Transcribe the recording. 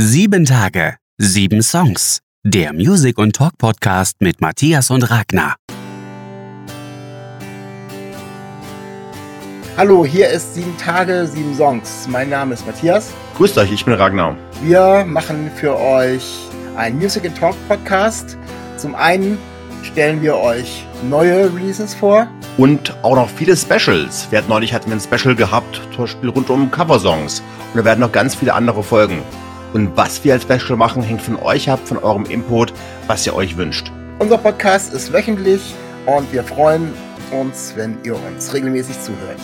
Sieben Tage, sieben Songs. Der Music- und Talk-Podcast mit Matthias und Ragnar. Hallo, hier ist sieben Tage, sieben Songs. Mein Name ist Matthias. Grüßt euch, ich bin Ragnar. Wir machen für euch einen Music and Talk Podcast. Zum einen stellen wir euch neue Releases vor. Und auch noch viele Specials. Wir hatten neulich hatten wir ein Special gehabt, zum Beispiel rund um Coversongs. Und da werden noch ganz viele andere Folgen. Und was wir als Special machen, hängt von euch ab, von eurem Input, was ihr euch wünscht. Unser Podcast ist wöchentlich und wir freuen uns, wenn ihr uns regelmäßig zuhört.